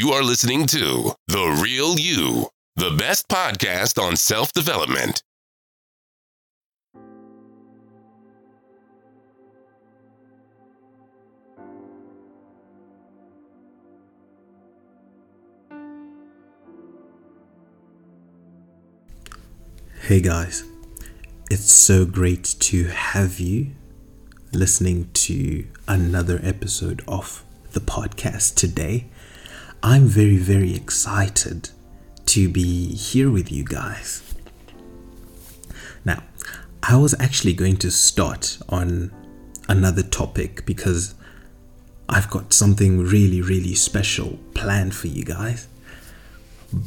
you are listening to The Real You, the best podcast on self development. Hey guys, it's so great to have you listening to another episode of the podcast today. I'm very, very excited to be here with you guys. Now, I was actually going to start on another topic because I've got something really, really special planned for you guys.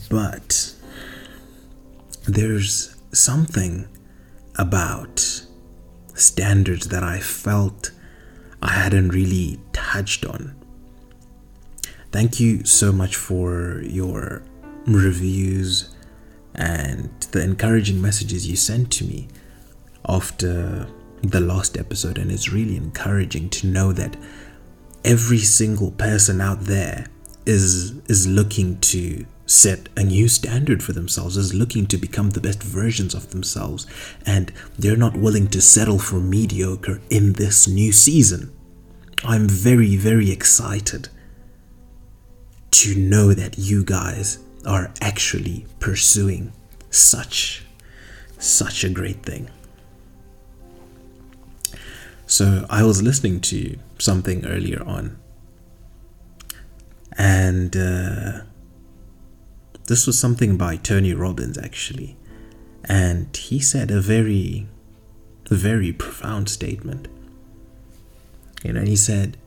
But there's something about standards that I felt I hadn't really touched on. Thank you so much for your reviews and the encouraging messages you sent to me after the last episode. And it's really encouraging to know that every single person out there is is looking to set a new standard for themselves, is looking to become the best versions of themselves, and they're not willing to settle for mediocre in this new season. I'm very, very excited to know that you guys are actually pursuing such, such a great thing. So, I was listening to something earlier on, and uh, this was something by Tony Robbins actually. And he said a very, very profound statement. You know, he said,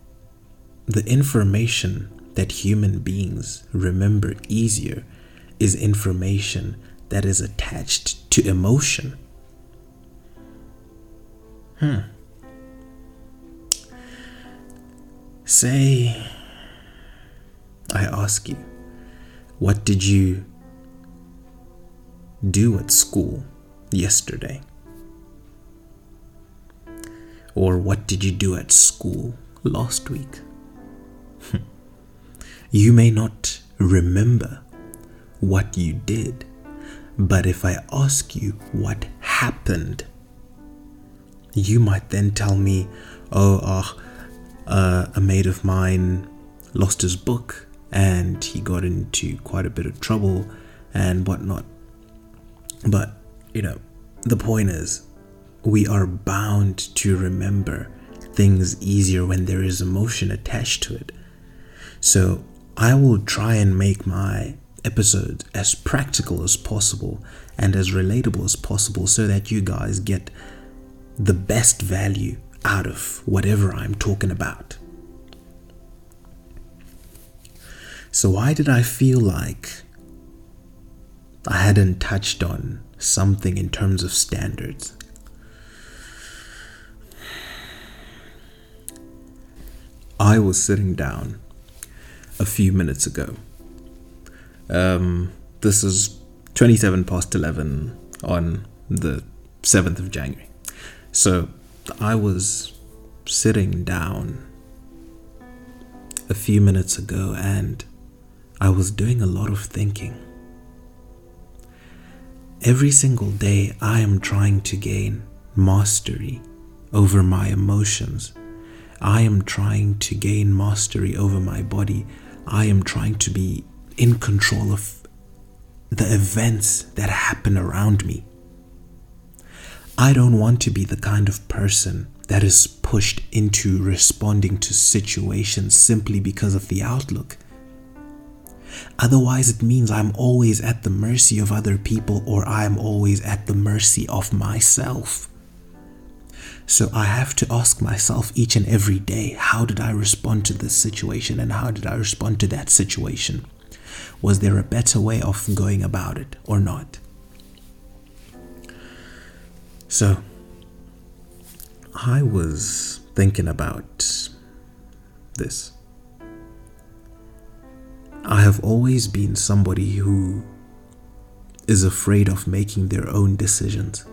the information that human beings remember easier is information that is attached to emotion. Hmm. Say, I ask you, what did you do at school yesterday? Or what did you do at school last week? you may not remember what you did, but if I ask you what happened, you might then tell me, oh, uh, uh, a mate of mine lost his book and he got into quite a bit of trouble and whatnot. But, you know, the point is, we are bound to remember things easier when there is emotion attached to it. So, I will try and make my episode as practical as possible and as relatable as possible so that you guys get the best value out of whatever I'm talking about. So, why did I feel like I hadn't touched on something in terms of standards? I was sitting down a few minutes ago. Um, this is 27 past 11 on the 7th of January. So I was sitting down a few minutes ago and I was doing a lot of thinking. Every single day, I am trying to gain mastery over my emotions. I am trying to gain mastery over my body. I am trying to be in control of the events that happen around me. I don't want to be the kind of person that is pushed into responding to situations simply because of the outlook. Otherwise, it means I'm always at the mercy of other people or I'm always at the mercy of myself. So I have to ask myself each and every day how did I respond to this situation and how did I respond to that situation? Was there a better way of going about it or not? So I was thinking about this. I have always been somebody who is afraid of making their own decisions.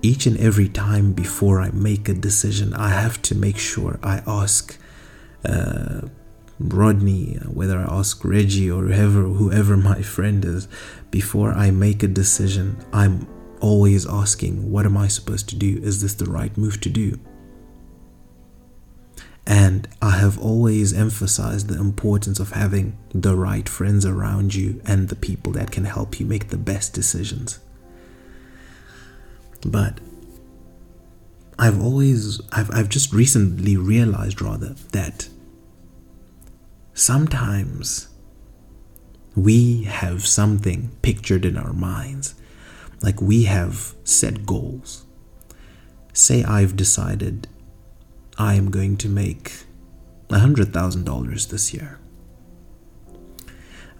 Each and every time before I make a decision, I have to make sure I ask uh, Rodney, whether I ask Reggie or whoever, whoever my friend is, before I make a decision, I'm always asking, what am I supposed to do? Is this the right move to do? And I have always emphasized the importance of having the right friends around you and the people that can help you make the best decisions. But I've always, I've, I've just recently realized rather that sometimes we have something pictured in our minds. Like we have set goals. Say I've decided I am going to make $100,000 this year.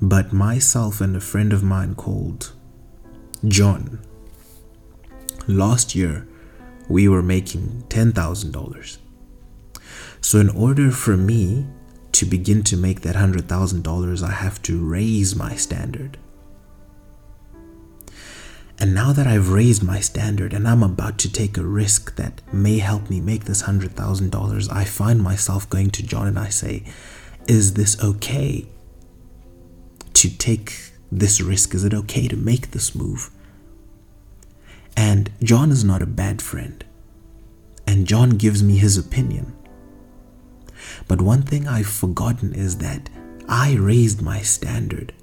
But myself and a friend of mine called John, last year we were making $10,000. So, in order for me to begin to make that $100,000, I have to raise my standard. And now that I've raised my standard and I'm about to take a risk that may help me make this $100,000, I find myself going to John and I say, Is this okay to take this risk? Is it okay to make this move? And John is not a bad friend. And John gives me his opinion. But one thing I've forgotten is that I raised my standard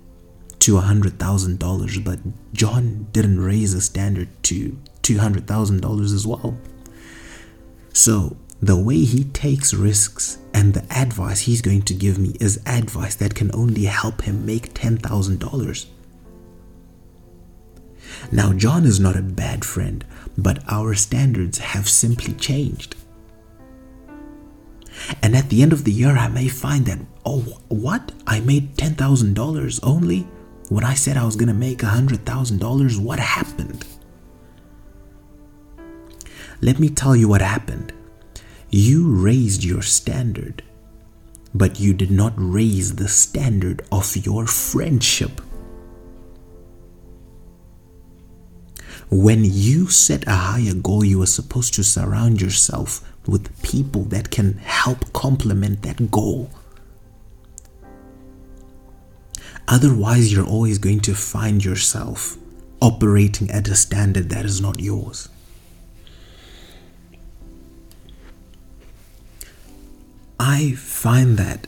to $100,000, but John didn't raise the standard to $200,000 as well. So, the way he takes risks and the advice he's going to give me is advice that can only help him make $10,000. Now, John is not a bad friend, but our standards have simply changed. And at the end of the year, I may find that, oh, what? I made $10,000 only? When I said I was going to make $100,000, what happened? Let me tell you what happened. You raised your standard, but you did not raise the standard of your friendship. When you set a higher goal, you are supposed to surround yourself with people that can help complement that goal. Otherwise, you're always going to find yourself operating at a standard that is not yours. I find that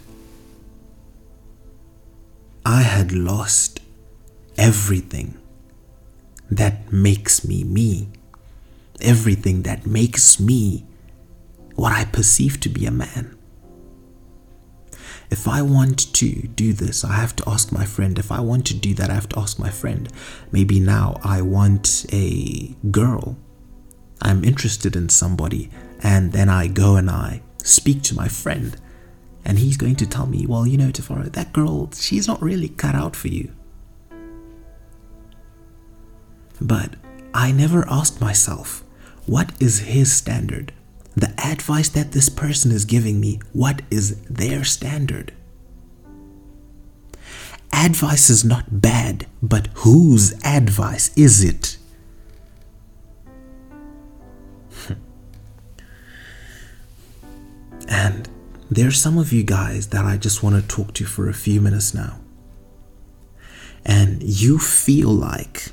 I had lost everything that makes me me, everything that makes me what I perceive to be a man. If I want to do this, I have to ask my friend. If I want to do that, I have to ask my friend. Maybe now I want a girl. I'm interested in somebody, and then I go and I speak to my friend, and he's going to tell me, Well, you know, Tafara, that girl, she's not really cut out for you. But I never asked myself, What is his standard? the advice that this person is giving me, what is their standard? Advice is not bad, but whose advice is it? Hmm. and there are some of you guys that I just want to talk to for a few minutes now. And you feel like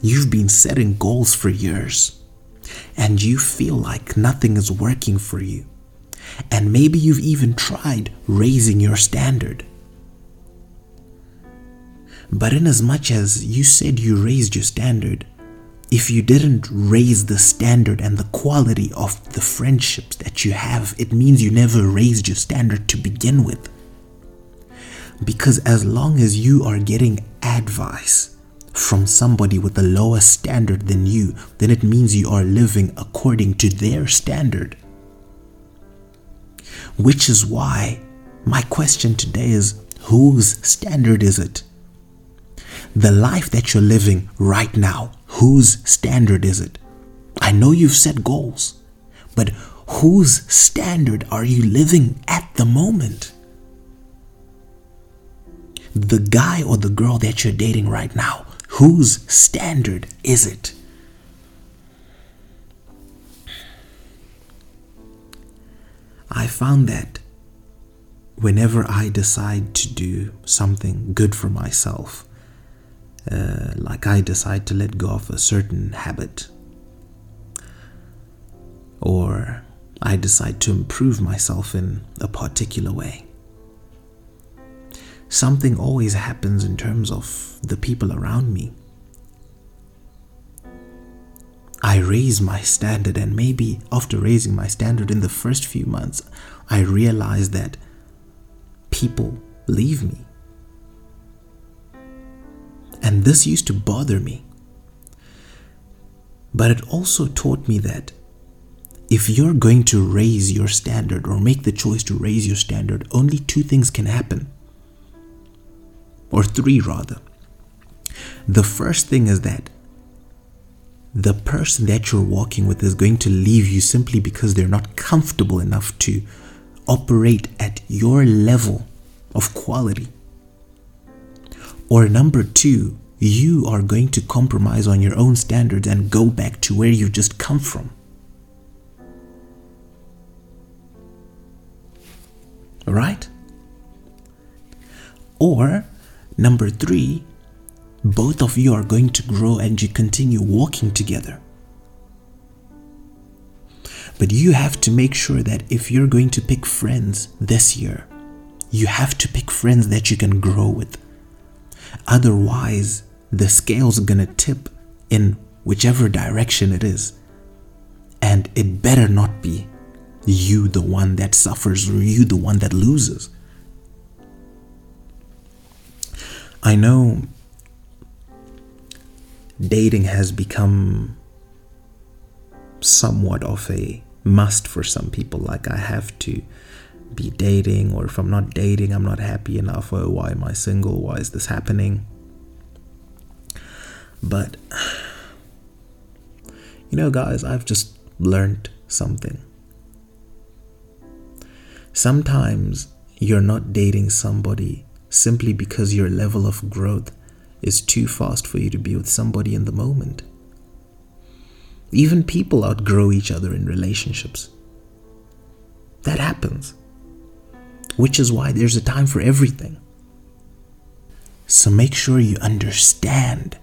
you've been setting goals for years and you feel like nothing is working for you. And maybe you've even tried raising your standard. But in as much as you said you raised your standard, if you didn't raise the standard and the quality of the friendships that you have, it means you never raised your standard to begin with. Because as long as you are getting advice from somebody with a lower standard than you, then it means you are living according to their standard. Which is why my question today is whose standard is it? The life that you're living right now, whose standard is it? I know you've set goals, but whose standard are you living at the moment? The guy or the girl that you're dating right now, Whose standard is it? I found that whenever I decide to do something good for myself, uh, like I decide to let go of a certain habit, or I decide to improve myself in a particular way, something always happens in terms of the people around me. I raise my standard, and maybe after raising my standard in the first few months, I realize that people leave me. And this used to bother me. But it also taught me that if you're going to raise your standard or make the choice to raise your standard, only two things can happen. Or three, rather. The first thing is that the person that you're walking with is going to leave you simply because they're not comfortable enough to operate at your level of quality. Or number two, you are going to compromise on your own standards and go back to where you just come from. Right? Or number three, both of you are going to grow and you continue walking together. But you have to make sure that if you're going to pick friends this year, you have to pick friends that you can grow with. Otherwise, the scale's gonna tip in whichever direction it is. And it better not be you the one that suffers or you the one that loses. I know dating has become somewhat of a must for some people. Like, I have to be dating, or if I'm not dating, I'm not happy enough. Oh, why am I single? Why is this happening? But, you know, guys, I've just learned something. Sometimes you're not dating somebody simply because your level of growth is too fast for you to be with somebody in the moment. Even people outgrow each other in relationships. That happens. Which is why there's a time for everything. So make sure you understand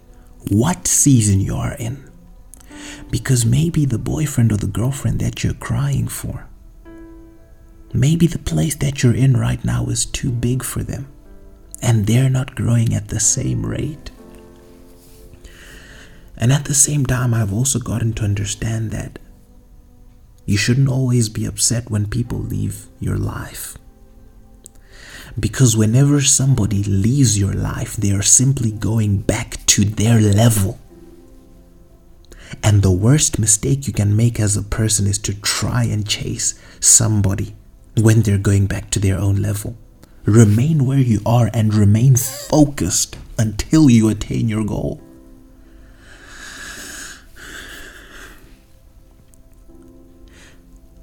what season you are in. Because maybe the boyfriend or the girlfriend that you're crying for, maybe the place that you're in right now is too big for them and they're not growing at the same rate. And at the same time, I've also gotten to understand that you shouldn't always be upset when people leave your life. Because whenever somebody leaves your life, they are simply going back to their level. And the worst mistake you can make as a person is to try and chase somebody when they're going back to their own level. Remain where you are and remain focused until you attain your goal.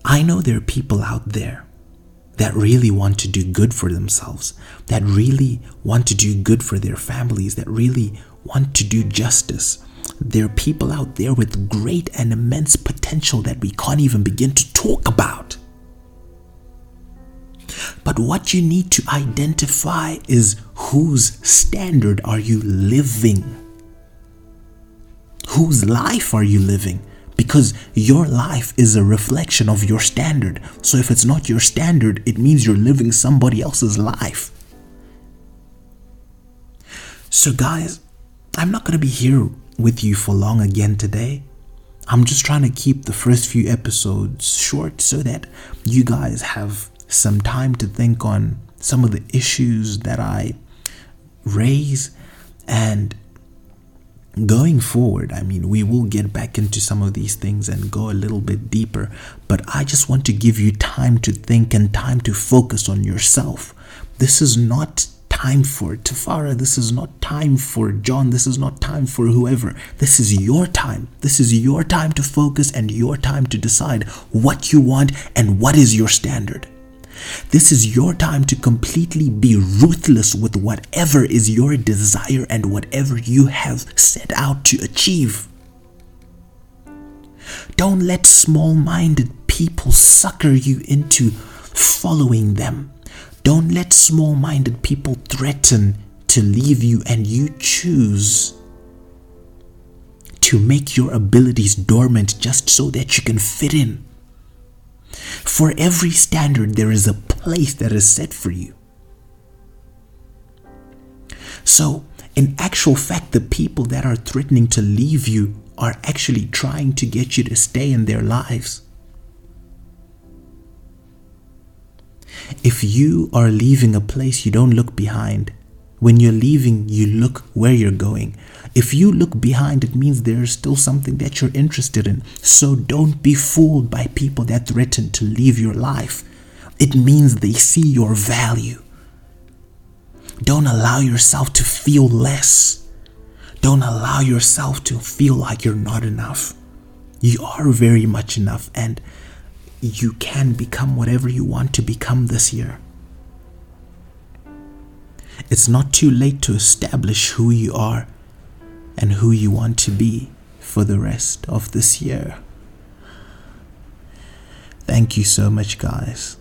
I know there are people out there that really want to do good for themselves, that really want to do good for their families, that really want to do justice. There are people out there with great and immense potential that we can't even begin to talk about. But what you need to identify is whose standard are you living? Whose life are you living? because your life is a reflection of your standard. So if it's not your standard, it means you're living somebody else's life. So, guys, I'm not going to be here with you for long again today. I'm just trying to keep the first few episodes short so that you guys have some time to think on some of the issues that I raise and going forward, I mean, we will get back into some of these things and go a little bit deeper, but I just want to give you time to think and time to focus on yourself. This is not time for Tafara. This is not time for John. This is not time for whoever. This is your time. This is your time to focus and your time to decide what you want and what is your standard. This is your time to completely be ruthless with whatever is your desire and whatever you have set out to achieve. Don't let small minded people sucker you into following them. Don't let small minded people threaten to leave you and you choose to make your abilities dormant just so that you can fit in. For every standard, there is a place that is set for you. So, in actual fact, the people that are threatening to leave you are actually trying to get you to stay in their lives. If you are leaving a place, you don't look behind. When you're leaving, you look where you're going. If you look behind, it means there is still something that you're interested in. So don't be fooled by people that threaten to leave your life. It means they see your value. Don't allow yourself to feel less. Don't allow yourself to feel like you're not enough. You are very much enough, and you can become whatever you want to become this year. It's not too late to establish who you are and who you want to be for the rest of this year. Thank you so much, guys.